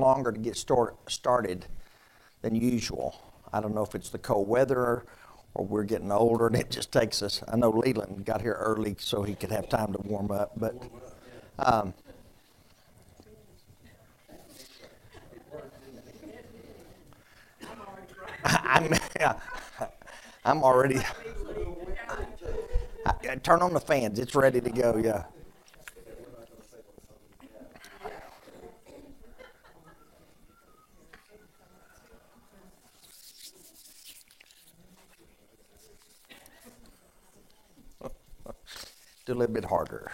longer to get start, started than usual. I don't know if it's the cold weather or we're getting older and it just takes us. I know Leland got here early so he could have time to warm up, but. Um, I'm, I'm already. I, I turn on the fans. It's ready to go. Yeah. Do a little bit harder.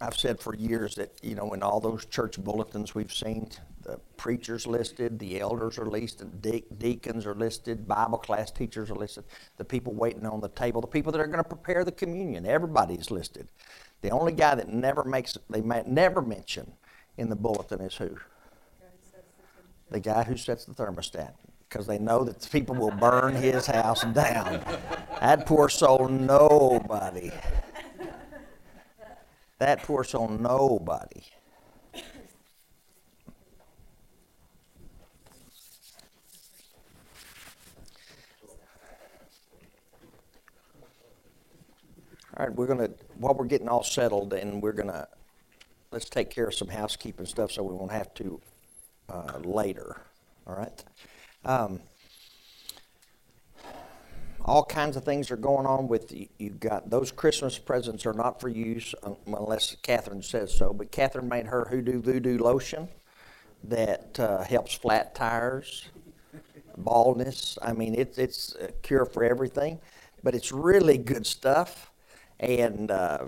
I've said for years that, you know, in all those church bulletins we've seen, the preachers listed, the elders are listed, de- deacons are listed, Bible class teachers are listed, the people waiting on the table, the people that are going to prepare the communion, everybody's listed. The only guy that never makes, they never mention in the bulletin is who? The guy who sets the thermostat because they know that the people will burn his house down. That poor soul, nobody. That poor soul, nobody. All right, we're going to, while we're getting all settled, and we're going to, let's take care of some housekeeping stuff so we won't have to uh, later. All right? Um, all kinds of things are going on with you. You've got those Christmas presents are not for use um, unless Catherine says so. But Catherine made her hoodoo voodoo lotion that uh, helps flat tires, baldness. I mean, it's it's a cure for everything, but it's really good stuff. And uh,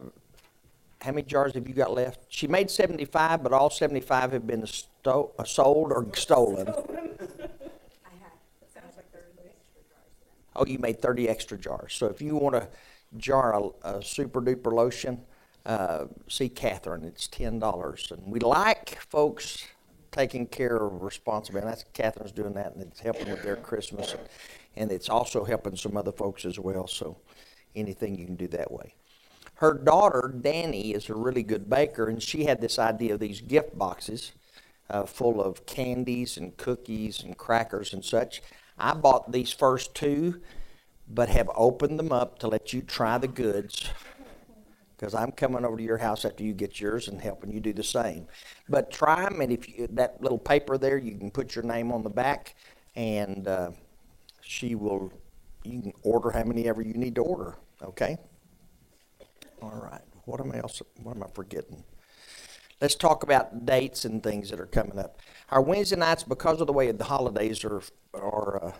how many jars have you got left? She made 75, but all 75 have been sto- sold or stolen. Oh, you made 30 extra jars. So if you want a jar of a super duper lotion, uh, see Catherine. It's $10. And we like folks taking care of responsibility. And that's Catherine's doing that, and it's helping with their Christmas. And, and it's also helping some other folks as well. So anything you can do that way. Her daughter, Danny, is a really good baker, and she had this idea of these gift boxes uh, full of candies and cookies and crackers and such. I bought these first two, but have opened them up to let you try the goods because I'm coming over to your house after you get yours and helping you do the same. But try them, and if you, that little paper there, you can put your name on the back, and uh, she will. You can order how many ever you need to order. Okay. All right. What am I else? What am I forgetting? Let's talk about dates and things that are coming up. Our Wednesday nights, because of the way the holidays are are uh,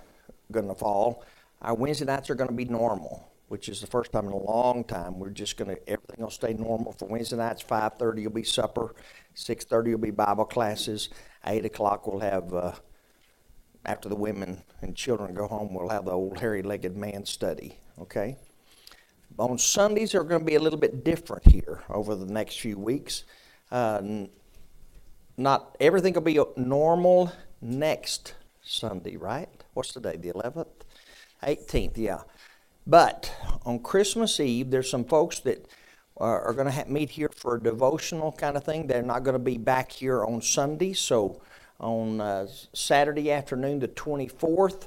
going to fall, our Wednesday nights are going to be normal, which is the first time in a long time. We're just going to everything will stay normal for Wednesday nights. Five thirty will be supper. Six thirty will be Bible classes. Eight o'clock we'll have. Uh, after the women and children go home, we'll have the old hairy-legged man study. Okay. On Sundays are going to be a little bit different here over the next few weeks. Uh, not everything will be normal next Sunday, right? What's the day? The 11th? 18th, yeah. But on Christmas Eve, there's some folks that are, are going to meet here for a devotional kind of thing. They're not going to be back here on Sunday. So on uh, Saturday afternoon, the 24th,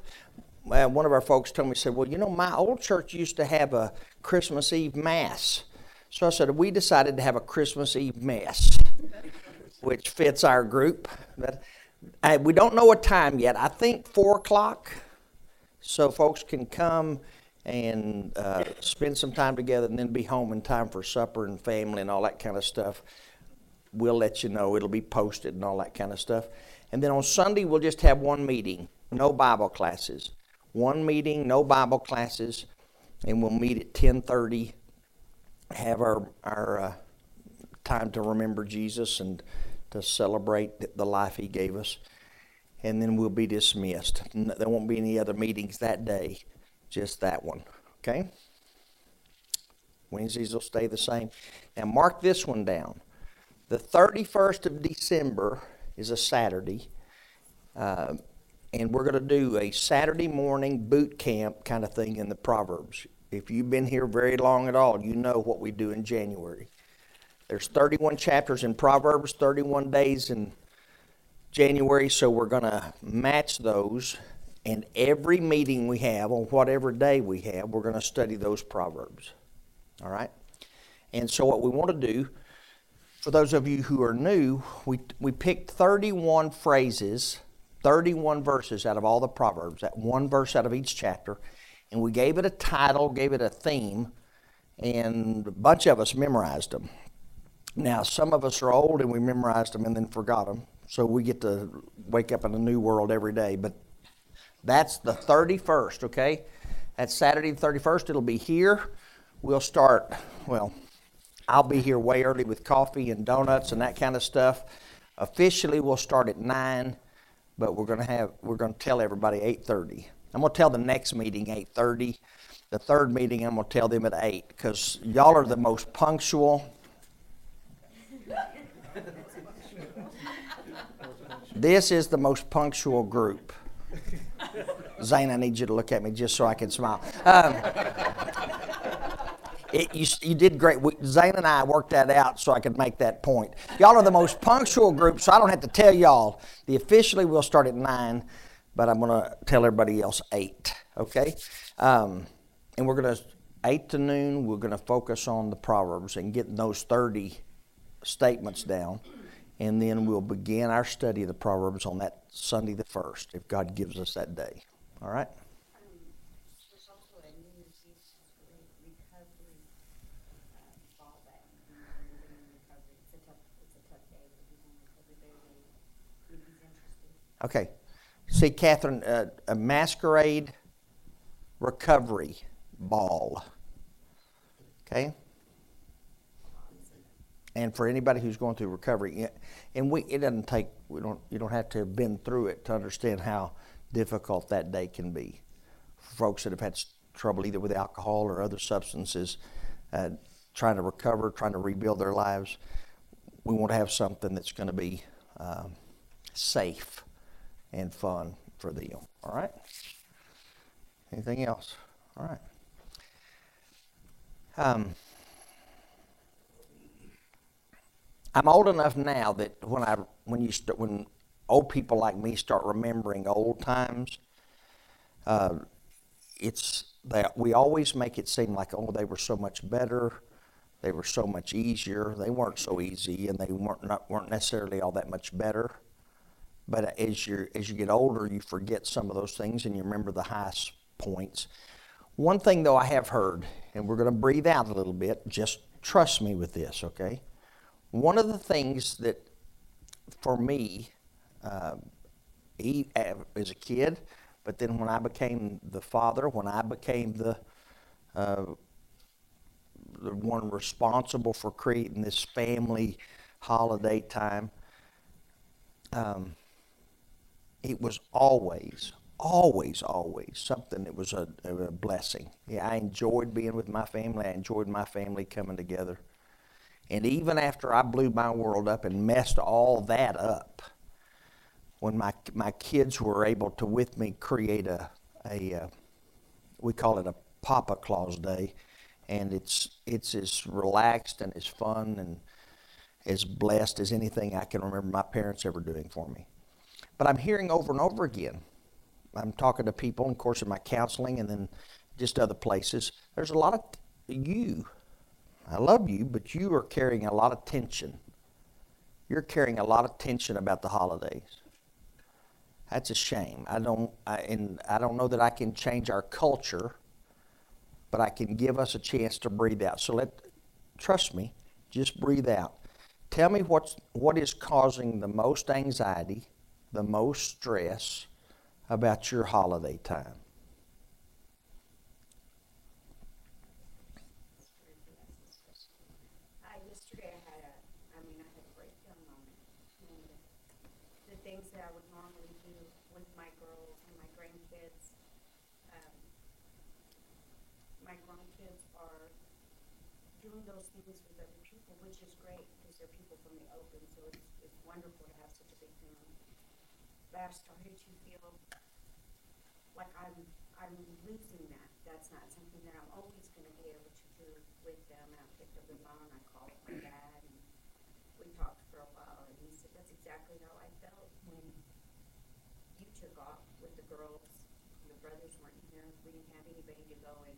uh, one of our folks told me, said, Well, you know, my old church used to have a Christmas Eve Mass. So I said, We decided to have a Christmas Eve Mess, which fits our group. But I, we don't know a time yet. I think 4 o'clock, so folks can come and uh, spend some time together and then be home in time for supper and family and all that kind of stuff. We'll let you know. It'll be posted and all that kind of stuff. And then on Sunday, we'll just have one meeting, no Bible classes. One meeting, no Bible classes, and we'll meet at 10:30. Have our our uh, time to remember Jesus and to celebrate the life He gave us, and then we'll be dismissed. There won't be any other meetings that day, just that one. Okay. Wednesdays will stay the same. Now mark this one down. The 31st of December is a Saturday. Uh, and we're going to do a Saturday morning boot camp kind of thing in the Proverbs. If you've been here very long at all, you know what we do in January. There's 31 chapters in Proverbs, 31 days in January, so we're going to match those. And every meeting we have, on whatever day we have, we're going to study those Proverbs. All right? And so, what we want to do, for those of you who are new, we, we picked 31 phrases, 31 verses out of all the Proverbs, that one verse out of each chapter, and we gave it a title, gave it a theme, and a bunch of us memorized them. Now, some of us are old and we memorized them and then forgot them, so we get to wake up in a new world every day. But that's the 31st, okay? That's Saturday the 31st. It'll be here. We'll start, well, I'll be here way early with coffee and donuts and that kind of stuff. Officially, we'll start at 9, but we're going to have, we're going to tell everybody 8.30. I'm going to tell the next meeting 8.30. The third meeting, I'm going to tell them at 8 because y'all are the most punctual. This is the most punctual group. Zane, I need you to look at me just so I can smile. Um, it, you, you, did great. We, Zane and I worked that out so I could make that point. Y'all are the most punctual group, so I don't have to tell y'all. The officially will start at 9, but I'm going to tell everybody else 8, okay? Um, and we're going to, 8 to noon, we're going to focus on the Proverbs and getting those 30 statements down and then we'll begin our study of the Proverbs on that Sunday the 1st, if God gives us that day. All right? Okay. See, Catherine, uh, a masquerade recovery ball. Okay? and for anybody who's going through recovery, and we it doesn't take we don't you don't have to have been through it to understand how difficult that day can be for folks that have had trouble either with alcohol or other substances, uh, trying to recover, trying to rebuild their lives. We want to have something that's going to be um, safe and fun for them. All right. Anything else? All right. Um, I'm old enough now that when I when you start, when old people like me start remembering old times, uh, it's that we always make it seem like oh they were so much better, they were so much easier. They weren't so easy, and they weren't not, weren't necessarily all that much better. But as you as you get older, you forget some of those things, and you remember the highest points. One thing though I have heard, and we're going to breathe out a little bit. Just trust me with this, okay? One of the things that, for me, uh, as a kid, but then when I became the father, when I became the uh, the one responsible for creating this family holiday time, um, it was always, always, always something that was a, a blessing. Yeah, I enjoyed being with my family. I enjoyed my family coming together. And even after I blew my world up and messed all that up, when my, my kids were able to, with me, create a, a uh, we call it a Papa Claus Day, and it's, it's as relaxed and as fun and as blessed as anything I can remember my parents ever doing for me. But I'm hearing over and over again, I'm talking to people, of course, in my counseling and then just other places, there's a lot of you I love you, but you are carrying a lot of tension. You're carrying a lot of tension about the holidays. That's a shame. I don't, I, and I don't know that I can change our culture, but I can give us a chance to breathe out. So let, trust me, just breathe out. Tell me what's, what is causing the most anxiety, the most stress about your holiday time. Started to feel like I'm, I'm losing that, that's not something that I'm always gonna be able to do with them. And I picked up the phone, I called my dad, and we talked for a while, and he said, that's exactly how I felt when you took off with the girls. Your brothers weren't here, we didn't have anybody to go and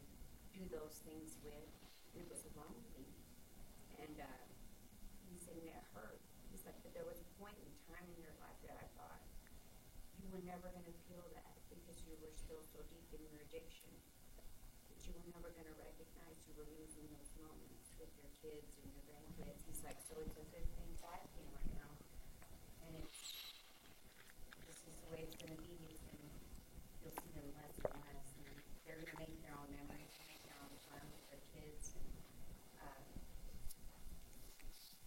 do those things with. It was lonely. And, uh, he said, and it hurt. He's like, but there was a point in time in your life that I thought, you were never gonna feel that because you were still so deep in your addiction. That you were never gonna recognize you were losing those moments with your kids and your grandkids. He's like, so it's a good thing, bad thing right now. And it's, this is the way it's gonna be, is and you'll see them less and less. And they're gonna make their own memories, make their own fun with their kids and, um,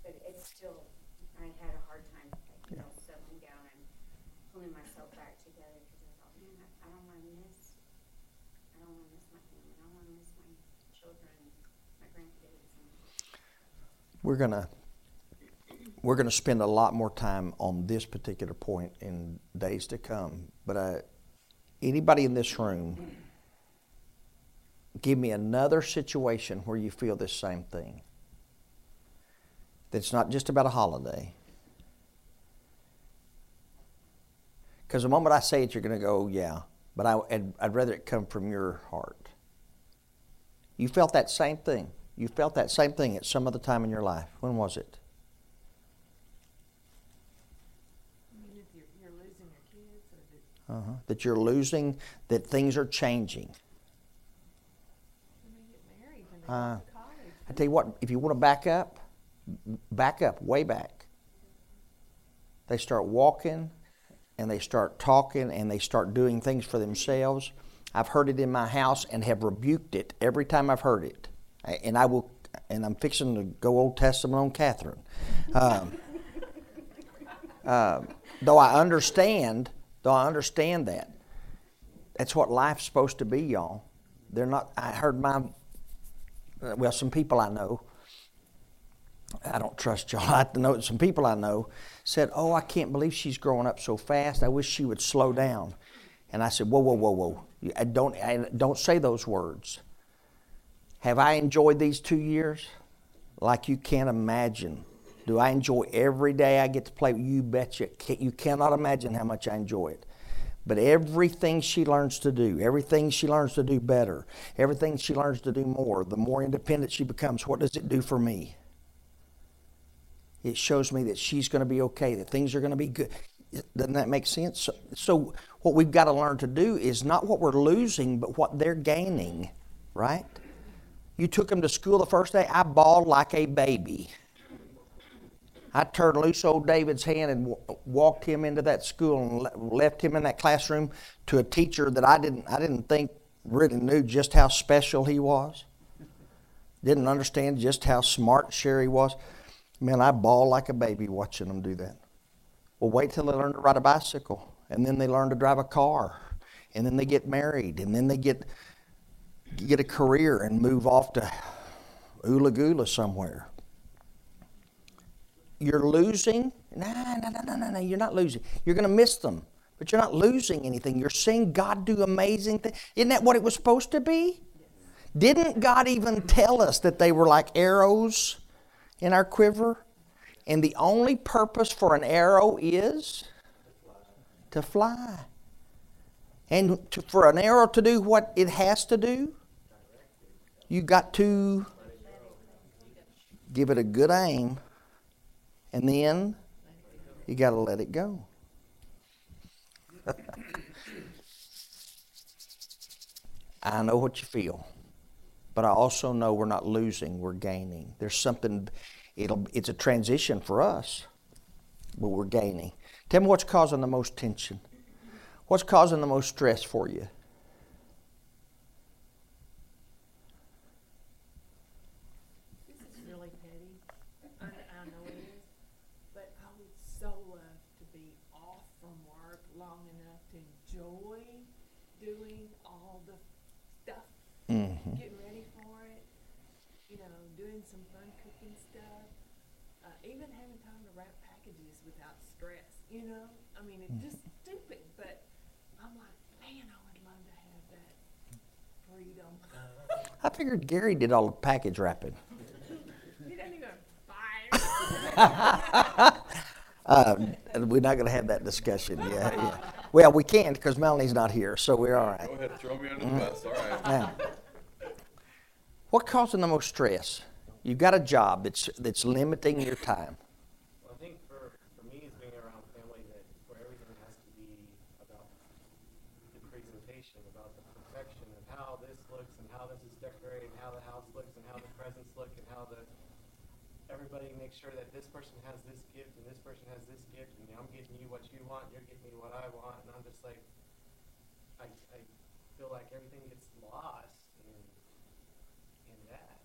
but it's still, I had a hard time, you know, settling down and pulling myself back together because I thought, man, I, I don't wanna miss, I don't wanna miss my family, I don't wanna miss my children, my grandkids and. We're gonna we're gonna spend a lot more time on this particular point in days to come. But uh, anybody in this room, give me another situation where you feel this same thing. That's not just about a holiday. Because the moment I say it, you're going to go, yeah. But I, I'd, I'd rather it come from your heart. You felt that same thing. You felt that same thing at some other time in your life. When was it? You mean if you're, you're losing your kids or that, Uh-huh. That you're losing, that things are changing. when they get married, when they Uh, go to college? I tell you what, if you want to back up, back up, way back. They start walking and they start talking and they start doing things for themselves. I've heard it in my house and have rebuked it every time I've heard it. And I will, and I'm fixing to go Old Testament on Catherine. Um, um, though I understand, though I understand that, that's what life's supposed to be, y'all. They're not. I heard my uh, well, some people I know, I don't trust y'all. I know some people I know said, "Oh, I can't believe she's growing up so fast. I wish she would slow down." And I said, "Whoa, whoa, whoa, whoa! I uh, don't, I don't say those words." Have I enjoyed these two years? Like you can't imagine. Do I enjoy every day I get to play? You betcha. You cannot imagine how much I enjoy it. But everything she learns to do, everything she learns to do better, everything she learns to do more, the more independent she becomes, what does it do for me? It shows me that she's going to be okay, that things are going to be good. Doesn't that make sense? So, so what we've got to learn to do is not what we're losing, but what they're gaining, right? You took them to school the first day, I bawled like a baby. I turned loose old David's hand and w- walked him into that school and le- left him in that classroom to a teacher that I didn't I didn't think really knew just how special he was. Didn't understand just how smart Sherry was. Man, I bawl like a baby watching them do that. Well, wait till they learn to ride a bicycle, and then they learn to drive a car, and then they get married, and then they get get a career and move off to Ula Gula somewhere you're losing. No, no, no, no, no, no. You're not losing. You're going to miss them, but you're not losing anything. You're seeing God do amazing things. Isn't that what it was supposed to be? Didn't God even tell us that they were like arrows in our quiver? And the only purpose for an arrow is to fly. And to, for an arrow to do what it has to do, you got to give it a good aim and then you got to let it go. I know what you feel, but I also know we're not losing, we're gaining. There's something, it'll, it's a transition for us, but we're gaining. Tell me what's causing the most tension. What's causing the most stress for you? This is really petty. I, I know it is. But I would so love to be off from work long enough to enjoy doing all the stuff, Mm-hmm. getting ready for it, you know, doing some fun cooking stuff, uh, even having time to wrap packages without stress, you know? I mean, it's just stupid, but I'm like, man, I would love to have that freedom. I figured Gary did all the package wrapping. He doesn't even buy it. Uh, we're not going to have that discussion. Yeah, yeah. Well, we can't because Melanie's not here, so we're all right. Go ahead, throw me under the bus, all right. Now, what causing the most stress? You've got a job that's that's limiting your time. Well, I think for, for me, it's being around family that where everything has to be about the presentation, about the perfection, and how this looks, and how this is decorated, and how the house looks, and how the presents look, and how the everybody makes sure that this person has this gift and this person has this gift, and I'm getting you what you want, you're getting me what I want, and I'm just like, I, I feel like everything gets lost in in that.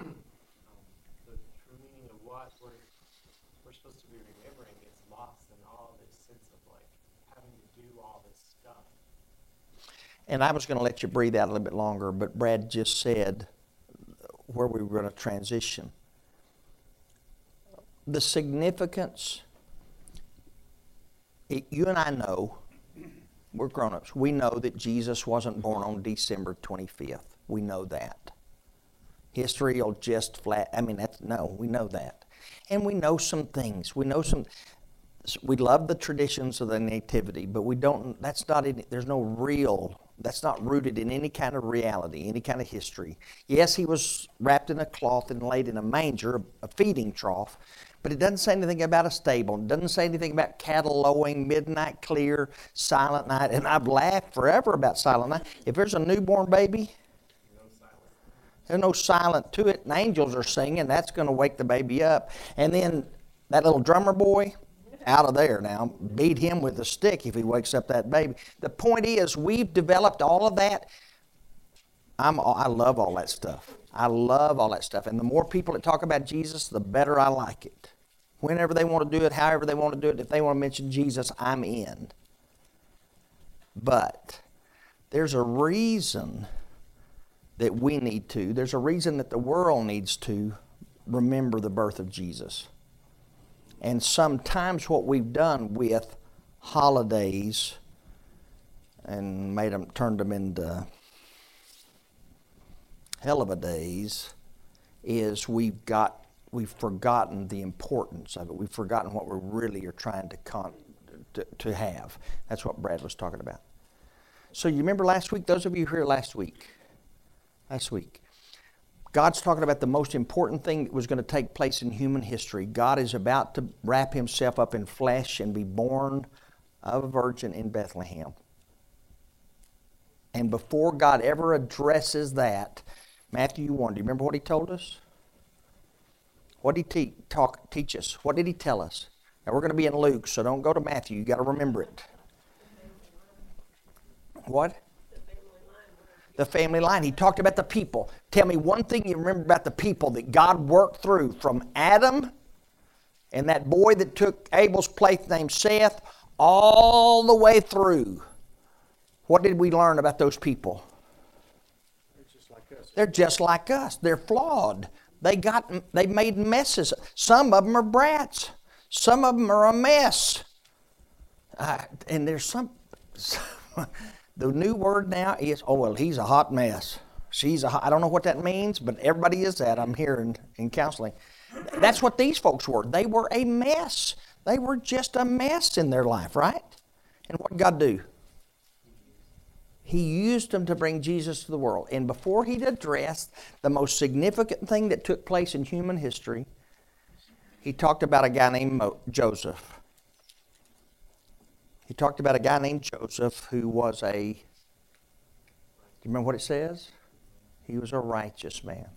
um, the true meaning of what we're we're supposed to be remembering gets lost in all this sense of like having to do all this stuff. And I was going to let you breathe out a little bit longer, but Brad just said where we were going to transition. The significance, it, you and I know, we're grown ups, we know that Jesus wasn't born on December 25th. We know that. History will just flat, I mean, that's, no, we know that. And we know some things. We know some, we love the traditions of the nativity, but we don't, that's not, any, there's no real, that's not rooted in any kind of reality, any kind of history. Yes, he was wrapped in a cloth and laid in a manger, a feeding trough, but it doesn't say anything about a stable. It doesn't say anything about cattle lowing, midnight clear, silent night. And I've laughed forever about silent night. If there's a newborn baby, there's no silent to it, and angels are singing. That's going to wake the baby up. And then that little drummer boy, out of there now. Beat him with a stick if he wakes up that baby. The point is, we've developed all of that. I'm, I love all that stuff. I love all that stuff. And the more people that talk about Jesus, the better I like it. Whenever they want to do it, however they want to do it, if they want to mention Jesus, I'm in. But there's a reason that we need to, there's a reason that the world needs to remember the birth of Jesus. And sometimes what we've done with holidays and made them, turned them into hell of a days is we've got we've forgotten the importance of it. We've forgotten what we really are trying to, con, to, to have. That's what Brad was talking about. So you remember last week, those of you here last week, last week, God's talking about the most important thing that was going to take place in human history. God is about to wrap himself up in flesh and be born of a virgin in Bethlehem. And before God ever addresses that, Matthew 1, do you remember what he told us? What did he te- talk, teach us? What did he tell us? Now we're going to be in Luke, so don't go to Matthew. You got to remember it. What? The family line. He talked about the people. Tell me one thing you remember about the people that God worked through from Adam and that boy that took Abel's place named Seth all the way through. What did we learn about those people? They're just like us. They're flawed. They got they made messes. Some of them are brats. Some of them are a mess. Uh, and there's some, some. The new word now is oh well he's a hot mess. She's a hot, I don't know what that means, but everybody is that. I'm here in, in counseling. That's what these folks were. They were a mess. They were just a mess in their life, right? And what did God do? He used them to bring Jesus to the world. And before he'd addressed the most significant thing that took place in human history, he talked about a guy named Mo- Joseph. He talked about a guy named Joseph who was a, do you remember what it says? He was a righteous man.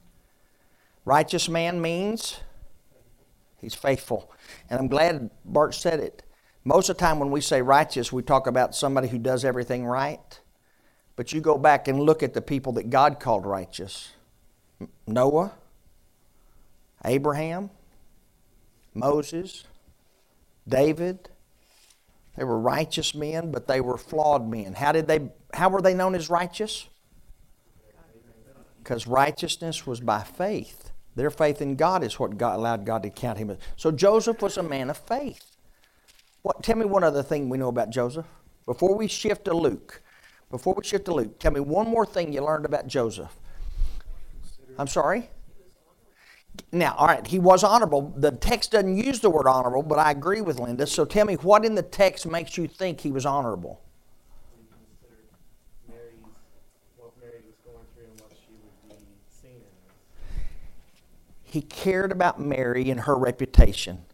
Righteous man means he's faithful. And I'm glad Bart said it. Most of the time when we say righteous, we talk about somebody who does everything right. But you go back and look at the people that God called righteous Noah, Abraham, Moses, David. They were righteous men, but they were flawed men. How did they how were they known as righteous? Because righteousness was by faith. Their faith in God is what God allowed God to count him as. So Joseph was a man of faith. What tell me one other thing we know about Joseph? Before we shift to Luke, before we shift to Luke, tell me one more thing you learned about Joseph. I'm sorry? Now, all right, he was honorable. The text doesn't use the word honorable, but I agree with Linda. So tell me what in the text makes you think he was honorable? He cared about Mary and her reputation,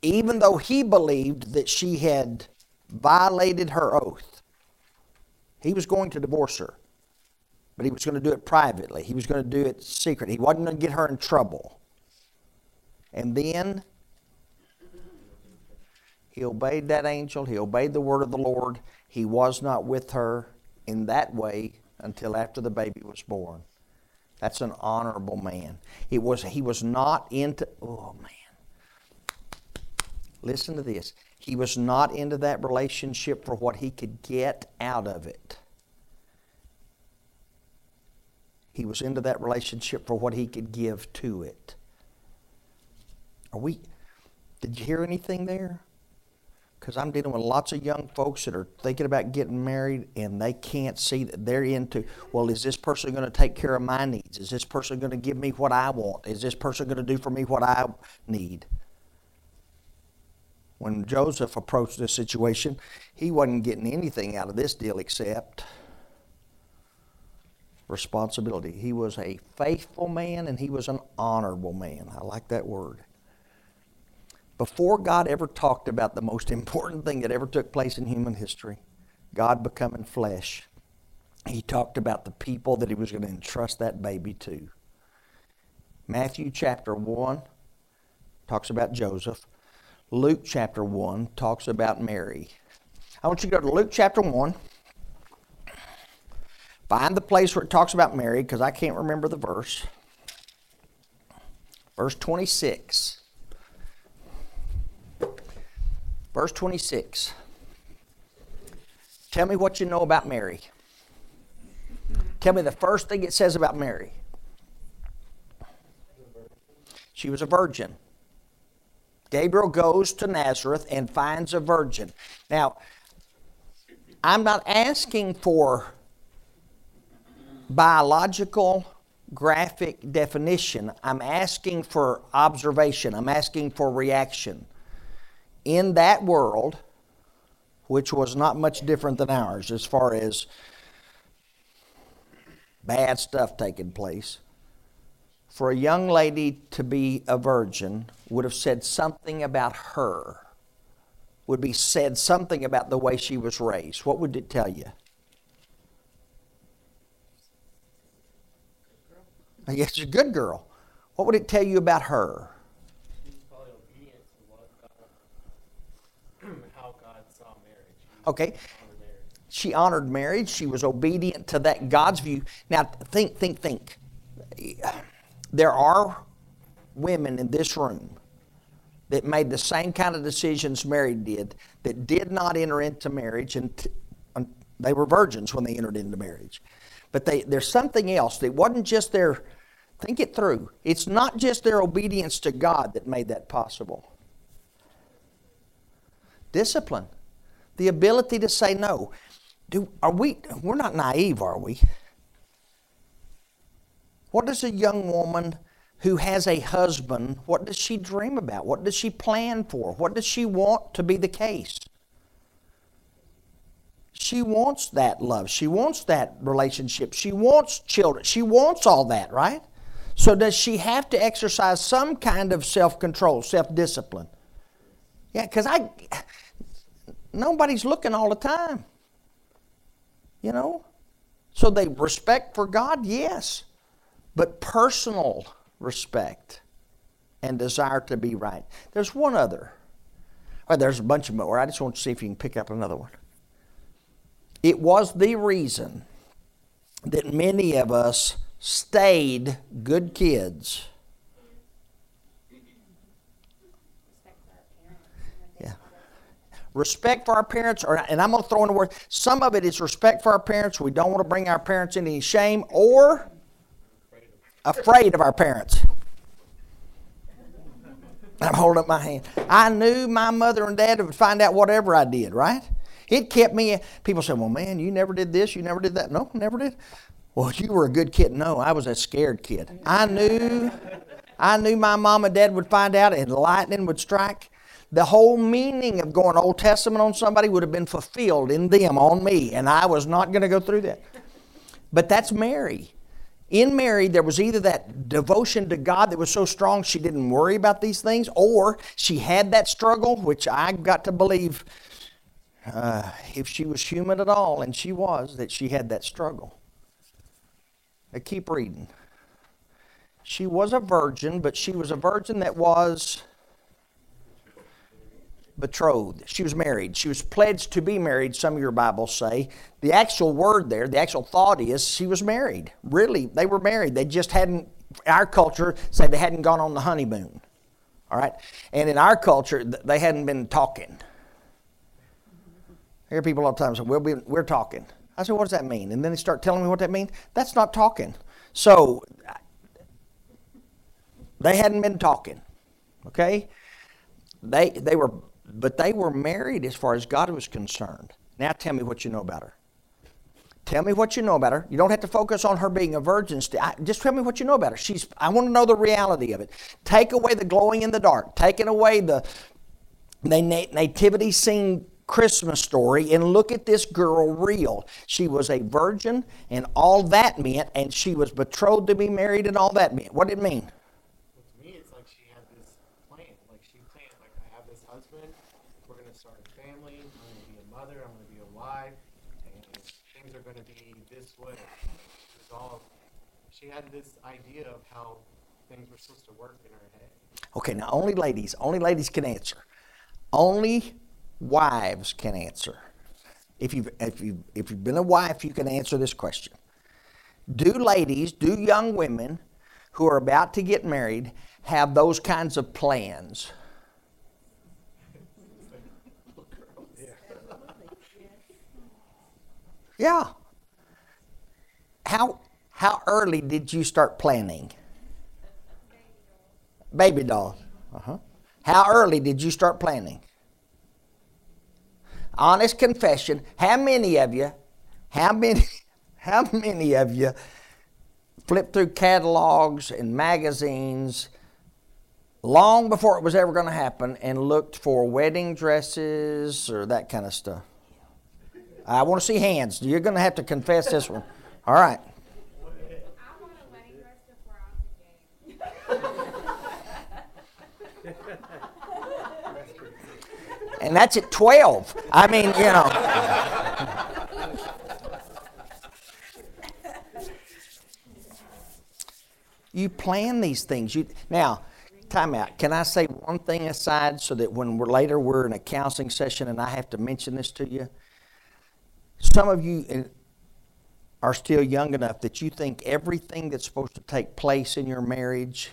even though he believed that she had violated her oath. He was going to divorce her, but he was going to do it privately. He was going to do it secret. He wasn't going to get her in trouble. And then he obeyed that angel. He obeyed the word of the Lord. He was not with her in that way until after the baby was born. That's an honorable man. He was he was not into oh man. Listen to this. He was not into that relationship for what he could get out of it. He was into that relationship for what he could give to it. Are we did you hear anything there? because I'm dealing with lots of young folks that are thinking about getting married and they can't see that they're into, well, is this person going to take care of my needs? Is this person going to give me what I want? Is this person going to do for me what I need? When Joseph approached this situation, he wasn't getting anything out of this deal except responsibility. He was a faithful man and he was an honorable man. I like that word before God ever talked about the most important thing that ever took place in human history, God becoming flesh, he talked about the people that he was going to entrust that baby to. Matthew chapter 1 talks about Joseph. Luke chapter 1 talks about Mary. I want you to go to Luke chapter 1. Find the place where it talks about Mary because I can't remember the verse. Verse 26. Verse 26. Tell me what you know about Mary. Tell me the first thing it says about Mary. She was a virgin. Gabriel goes to Nazareth and finds a virgin. Now, I'm not asking for biological graphic definition. I'm asking for observation. I'm asking for reaction in that world, which was not much different than ours as far as bad stuff taking place, for a young lady to be a virgin would have said something about her, would be said something about the way she was raised. What would it tell you? I guess she's a good girl. What would it tell you about her? Okay. She honored marriage. She was obedient to that God's view. Now, think, think, think. There are women in this room that made the same kind of decisions Mary did that did not enter into marriage and t- they were virgins when they entered into marriage. But they, there's something else. It wasn't just their, think it through. It's not just their obedience to God that made that possible. Discipline the ability to say no. Do, are we, we're not naive, are we? What does a young woman who has a husband, what does she dream about? What does she plan for? What does she want to be the case? She wants that love. She wants that relationship. She wants children. She wants all that, right? So, does she have to exercise some kind of self control, self discipline? Yeah, because I, nobody's looking all the time. You know? So they respect for God, yes, but personal respect and desire to be right. There's one other. Well, there's a bunch of more. I just want to see if you can pick up another one. It was the reason that many of us stayed good kids respect for our parents, or, and I'm going to throw in a word, some of it is respect for our parents. We don't want to bring our parents into any shame, or afraid of our parents. I'm holding up my hand. I knew my mother and dad would find out whatever I did, right? It kept me. People say, "Well, man, you never did this. You never did that." No, never did. Well, you were a good kid. No, I was a scared kid. I knew, I knew my mom and dad would find out, and lightning would strike. The whole meaning of going Old Testament on somebody would have been fulfilled in them on me, and I was not going to go through that. But that's Mary. In Mary, there was either that devotion to God that was so strong she didn't worry about these things, or she had that struggle, which I got to believe uh, if she was human at all, and she was, that she had that struggle. Now keep reading. She was a virgin, but she was a virgin that was betrothed. She was married. She was pledged to be married, some of your Bibles say. The actual word there, the actual thought is she was married. Really, they were married. They just hadn't, our culture say they hadn't gone on the honeymoon. All right? And in our culture, they hadn't been talking. I hear people all the time say, well, we're talking. I said, what does that mean? And then they start telling me what that means. That's not talking. So, they hadn't been talking. Okay? They, they were but they were married as far as God was concerned. Now tell me what you know about her. Tell me what you know about her. You don't have to focus on her being a virgin. Just tell me what you know about her. She's. I want to know the reality of it. Take away the glowing in the dark. Taking away the, the nativity scene Christmas story and look at this girl real. She was a virgin and all that meant, and she was betrothed to be married and all that meant. What did it mean? Had this idea of how things were supposed to work in her head. Okay, now only ladies, only ladies can answer. Only wives can answer. If you've, if, you've, if you've been a wife, you can answer this question. Do ladies, do young women who are about to get married have those kinds of plans? Yeah. How how early did you start planning? Baby doll. Uh-huh. How early did you start planning? Honest confession. How many of you, how many, how many of you flipped through catalogs and magazines long before it was ever going to happen and looked for wedding dresses or that kind of stuff? I want to see hands. You're going to have to confess this one. All right. And that's at 12. I mean, you know. you plan these things. You now, time out. Can I say one thing aside so that when we're later we're in a counseling session and I have to mention this to you? Some of you eh, are still young enough that you think everything that's supposed to take place in your marriage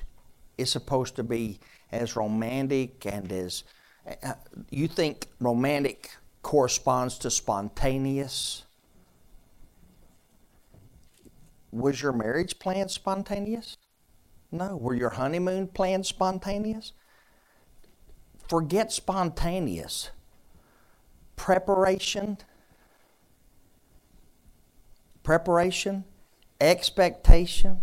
is supposed to be as romantic and as you think romantic corresponds to spontaneous? Was your marriage plan spontaneous? No. Were your honeymoon plans spontaneous? Forget spontaneous. Preparation, preparation, expectation,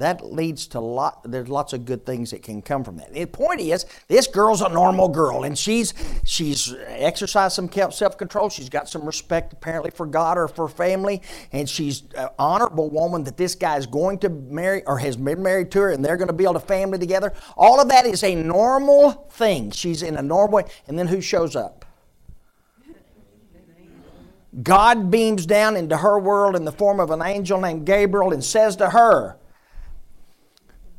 that leads to lot there's lots of good things that can come from that. The point is this girl's a normal girl and she's she's exercised some self-control. She's got some respect apparently for god or for family and she's an honorable woman that this guy is going to marry or has been married to her and they're going to build a family together. All of that is a normal thing. She's in a normal way. And then who shows up? God beams down into her world in the form of an angel named Gabriel and says to her,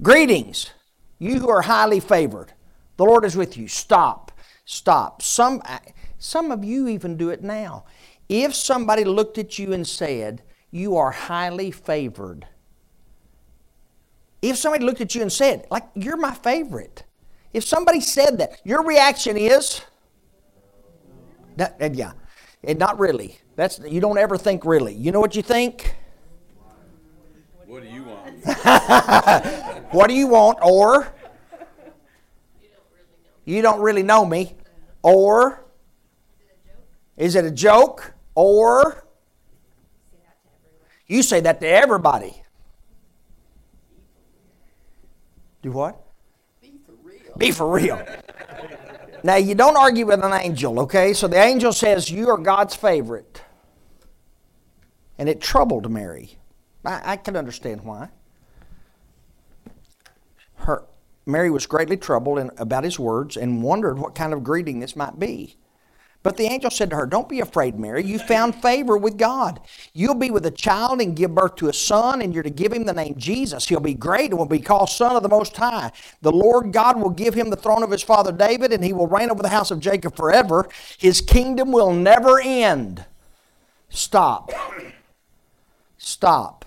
Greetings, you who are highly favored. The Lord is with you. Stop. Stop. Some, uh, some of you even do it now. If somebody looked at you and said, You are highly favored, if somebody looked at you and said, like, you're my favorite, if somebody said that, your reaction is, that, yeah, and not really. That's you don't ever think really. You know what you think? What do you want? what do you want? Or you don't really know me. Or Is it a joke? Or you say that to everybody. Do what? Be for real. Be for real. now, you don't argue with an angel, okay? So the angel says, You are God's favorite. And it troubled Mary. I, I can understand why. Her, Mary was greatly troubled in, about his words and wondered what kind of greeting this might be. But the angel said to her, Don't be afraid, Mary. You found favor with God. You'll be with a child and give birth to a son, and you're to give him the name Jesus. He'll be great and will be called Son of the Most High. The Lord God will give him the throne of his father David, and he will reign over the house of Jacob forever. His kingdom will never end. Stop. Stop.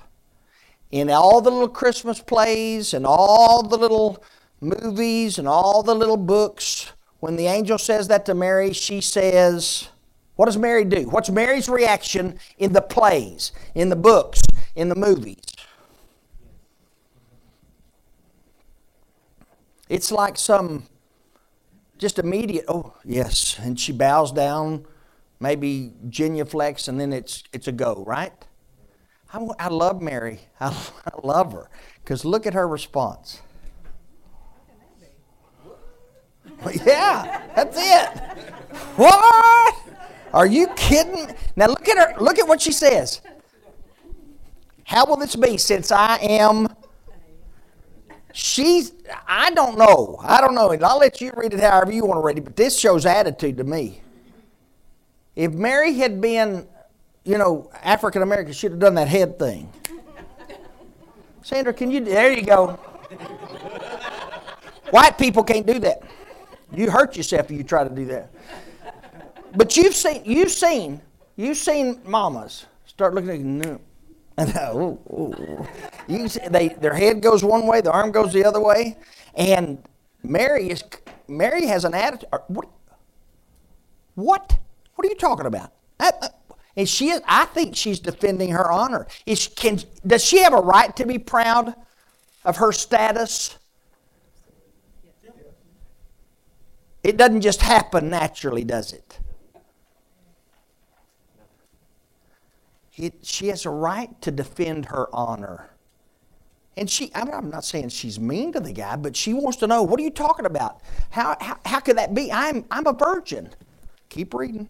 In all the little Christmas plays and all the little movies and all the little books, when the angel says that to Mary, she says, What does Mary do? What's Mary's reaction in the plays, in the books, in the movies? It's like some just immediate, oh, yes. And she bows down, maybe genuflects, and then it's, it's a go, right? I, I love Mary. I, I love her. Because look at her response. yeah, that's it. What? Are you kidding? Now look at her. Look at what she says. How will this be since I am? She's. I don't know. I don't know. I'll let you read it however you want to read it. But this shows attitude to me. If Mary had been, you know, African Americans she'd have done that head thing. Sandra, can you? There you go. White people can't do that. You hurt yourself if you try to do that. But you've seen, you've seen, you've seen mamas start looking at you. "No." And, ooh, ooh. You can see they, their head goes one way, their arm goes the other way, and Mary is Mary has an attitude. What? What? What are you talking about? That- uh, And she, is, I think she's defending her honor. Is can does she have a right to be proud of her status? It doesn't just happen naturally, does it? it she has a right to defend her honor. And she, I'm I'm not saying she's mean to the guy, but she wants to know, what are you talking about? How, how, how could that be? I'm, I'm a virgin. Keep reading.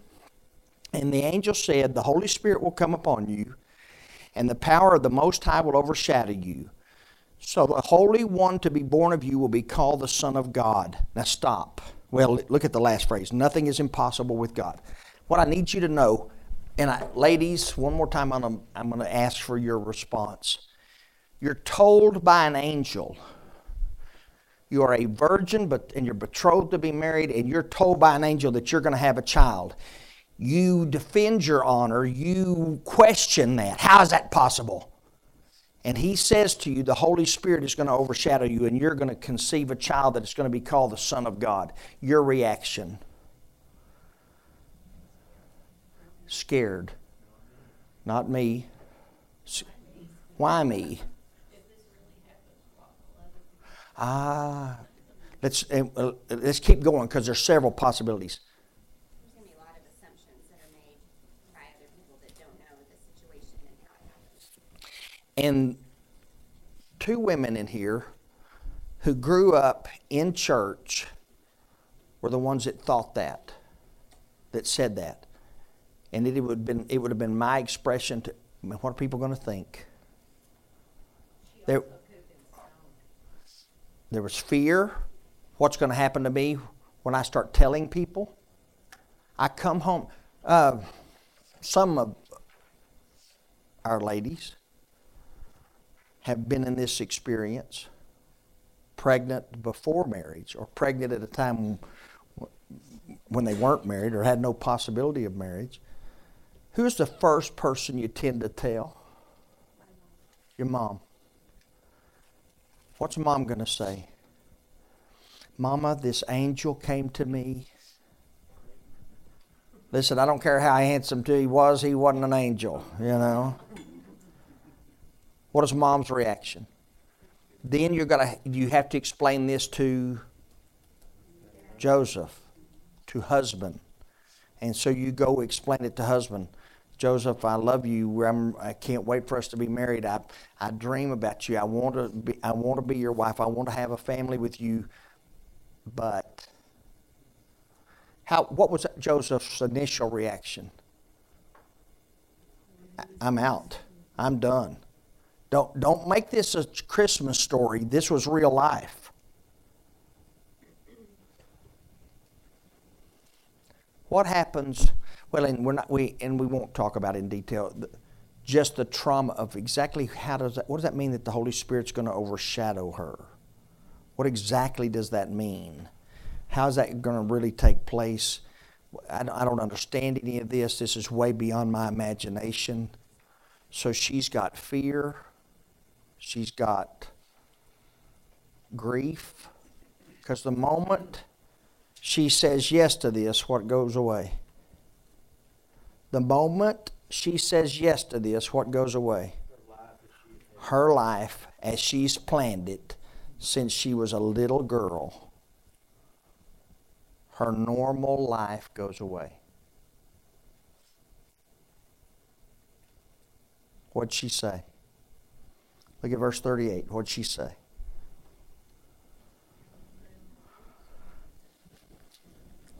And the angel said, The Holy Spirit will come upon you, and the power of the Most High will overshadow you. So the Holy One to be born of you will be called the Son of God. Now stop. Well, look at the last phrase. Nothing is impossible with God. What I need you to know, and I, ladies, one more time, I'm gonna, I'm going to ask for your response. You're told by an angel you are a virgin, but and you're betrothed to be married, and you're told by an angel that you're going to have a child. You defend your honor. You question that. How is that possible? And he says to you, the Holy Spirit is going to overshadow you, and you're going to conceive a child that is going to be called the Son of God. Your reaction? Scared. Not me. Why me? Ah, let's uh, let's keep going because there's several possibilities. There's gonna be a lot of assumptions that are made by other people that don't know the situation and how it happened. And two women in here who grew up in church were the ones that thought that, that said that, and it would have been it would have been my expression to I mean, what are people going to think? There, there was fear. What's going to happen to me when I start telling people? I come home. Uh, some of our ladies have been in this experience pregnant before marriage or pregnant at a time when they weren't married or had no possibility of marriage. Who's the first person you tend to tell? Your mom. What's mom going to say? Mama, this angel came to me. Listen, I don't care how handsome he was, he wasn't an angel, you know. What is mom's reaction? Then you're gonna you have to explain this to Joseph, to husband. And so you go explain it to husband. Joseph, I love you. I'm, I can't wait for us to be married. I, I dream about you. I want to be, I want to be your wife. I want to have a family with you. But how, what was Joseph's initial reaction? I'm out. I'm done. Don't, don't make this a Christmas story. This was real life. What happens? Well, and we're not we and we won't talk about in detail. Just the trauma of exactly how does that? What does that mean that the Holy Spirit's going to overshadow her? What exactly does that mean? How is that going to really take place? I don't understand any of this. This is way beyond my imagination. So she's got fear. She's got grief. Because the moment she says yes to this, what goes away? The moment she says yes to this, what goes away? Her life as she's planned it since she was a little girl. Her normal life goes away. What'd she say? Look at verse 38. What'd she say?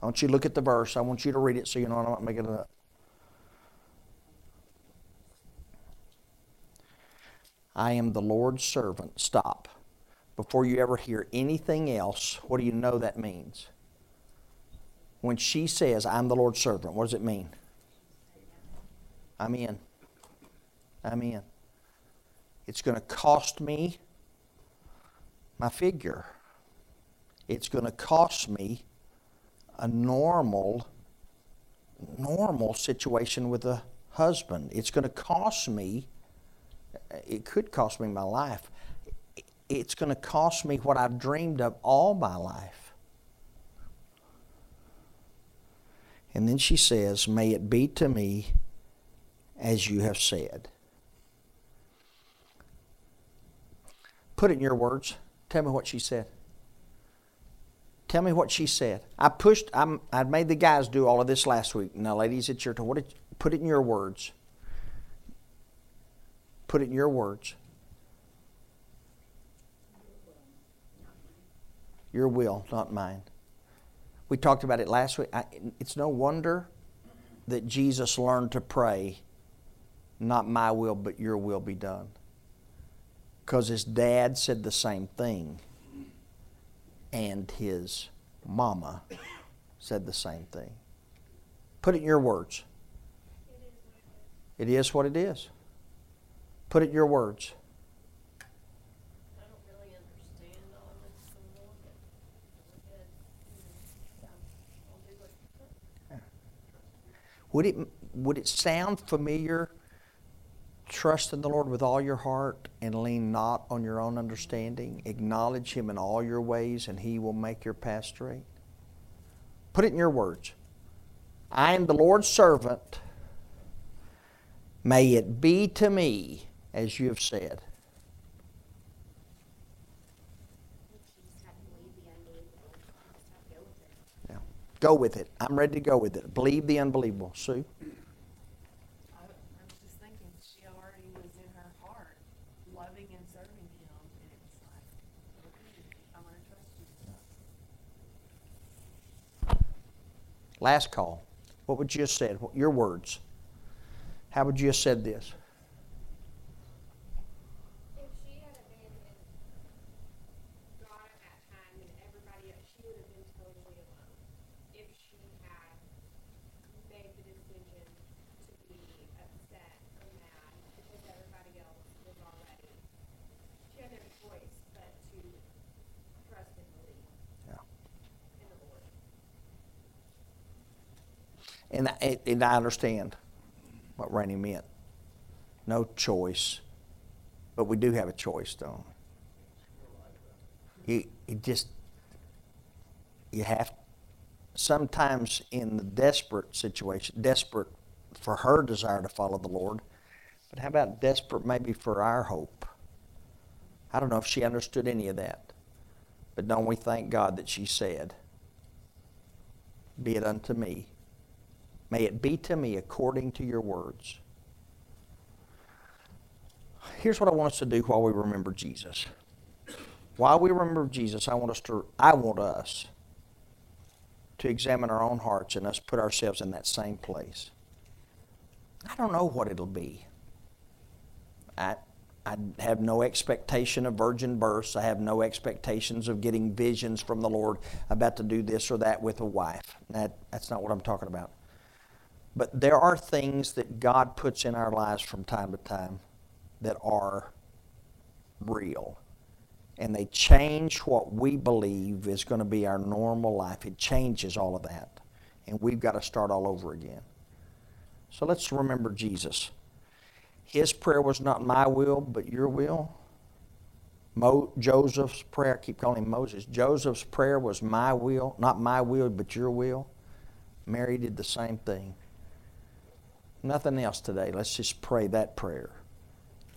I want you to look at the verse. I want you to read it so you know I'm not making it up. I am the Lord's servant. Stop. Before you ever hear anything else, what do you know that means? When she says, I'm the Lord's servant, what does it mean? I'm in. I'm in. It's going to cost me my figure. It's going to cost me a normal, normal situation with a husband. It's going to cost me, it could cost me my life. It's going to cost me what I've dreamed of all my life. And then she says, May it be to me as you have said. Put it in your words. Tell me what she said. Tell me what she said. I pushed. I'm, I made the guys do all of this last week. Now, ladies, it's your turn. What did, put it in your words. Put it in your words. Your will, not mine. We talked about it last week. I, it's no wonder that Jesus learned to pray, not my will, but your will be done. Because his dad said the same thing, and his mama said the same thing. Put it in your words. It is what it is. Put it in your words. Would it would it sound familiar? Trust in the Lord with all your heart and lean not on your own understanding. Acknowledge Him in all your ways, and He will make your path straight. Put it in your words. I am the Lord's servant. May it be to me as you have said. Now, go with it. I'm ready to go with it. Believe the unbelievable. Sue? I, I was just thinking, she already was in her heart, loving and serving him, and it was like, okay, I'm gonna trust you. Last call. What would you have said? Your words. How would you have said this? If she had abandoned God at that time and everybody else, she would have been totally alone. If she had made the decision to be upset or mad because everybody else was already, she had no choice but to trust and believe Yeah. in the Lord. And I, understand what Rainey meant. No choice. But we do have a choice, don't we? You, you just, you have, sometimes in the desperate situation, desperate for her desire to follow the Lord, but how about desperate maybe for our hope? I don't know if she understood any of that. But don't we thank God that she said, Be it unto me May it be to me according to your words. Here's what I want us to do while we remember Jesus. While we remember Jesus, I want us to I want us to examine our own hearts and us put ourselves in that same place. I don't know what it'll be. I I have no expectation of virgin births. I have no expectations of getting visions from the Lord about to do this or that with a wife. That, that's not what I'm talking about. But there are things that God puts in our lives from time to time that are real. And they change what we believe is going to be our normal life. It changes all of that. And we've got to start all over again. So let's remember Jesus. His prayer was not my will, but your will. Mo, Joseph's prayer, I keep calling him Moses. Joseph's prayer was my will, not my will, but your will. Mary did the same thing. Nothing else today. Let's just pray that prayer.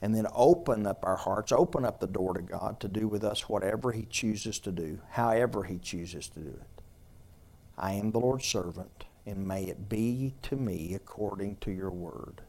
And then open up our hearts, open up the door to God to do with us whatever He chooses to do, however He chooses to do it. I am the Lord's servant, and may it be to me according to your word.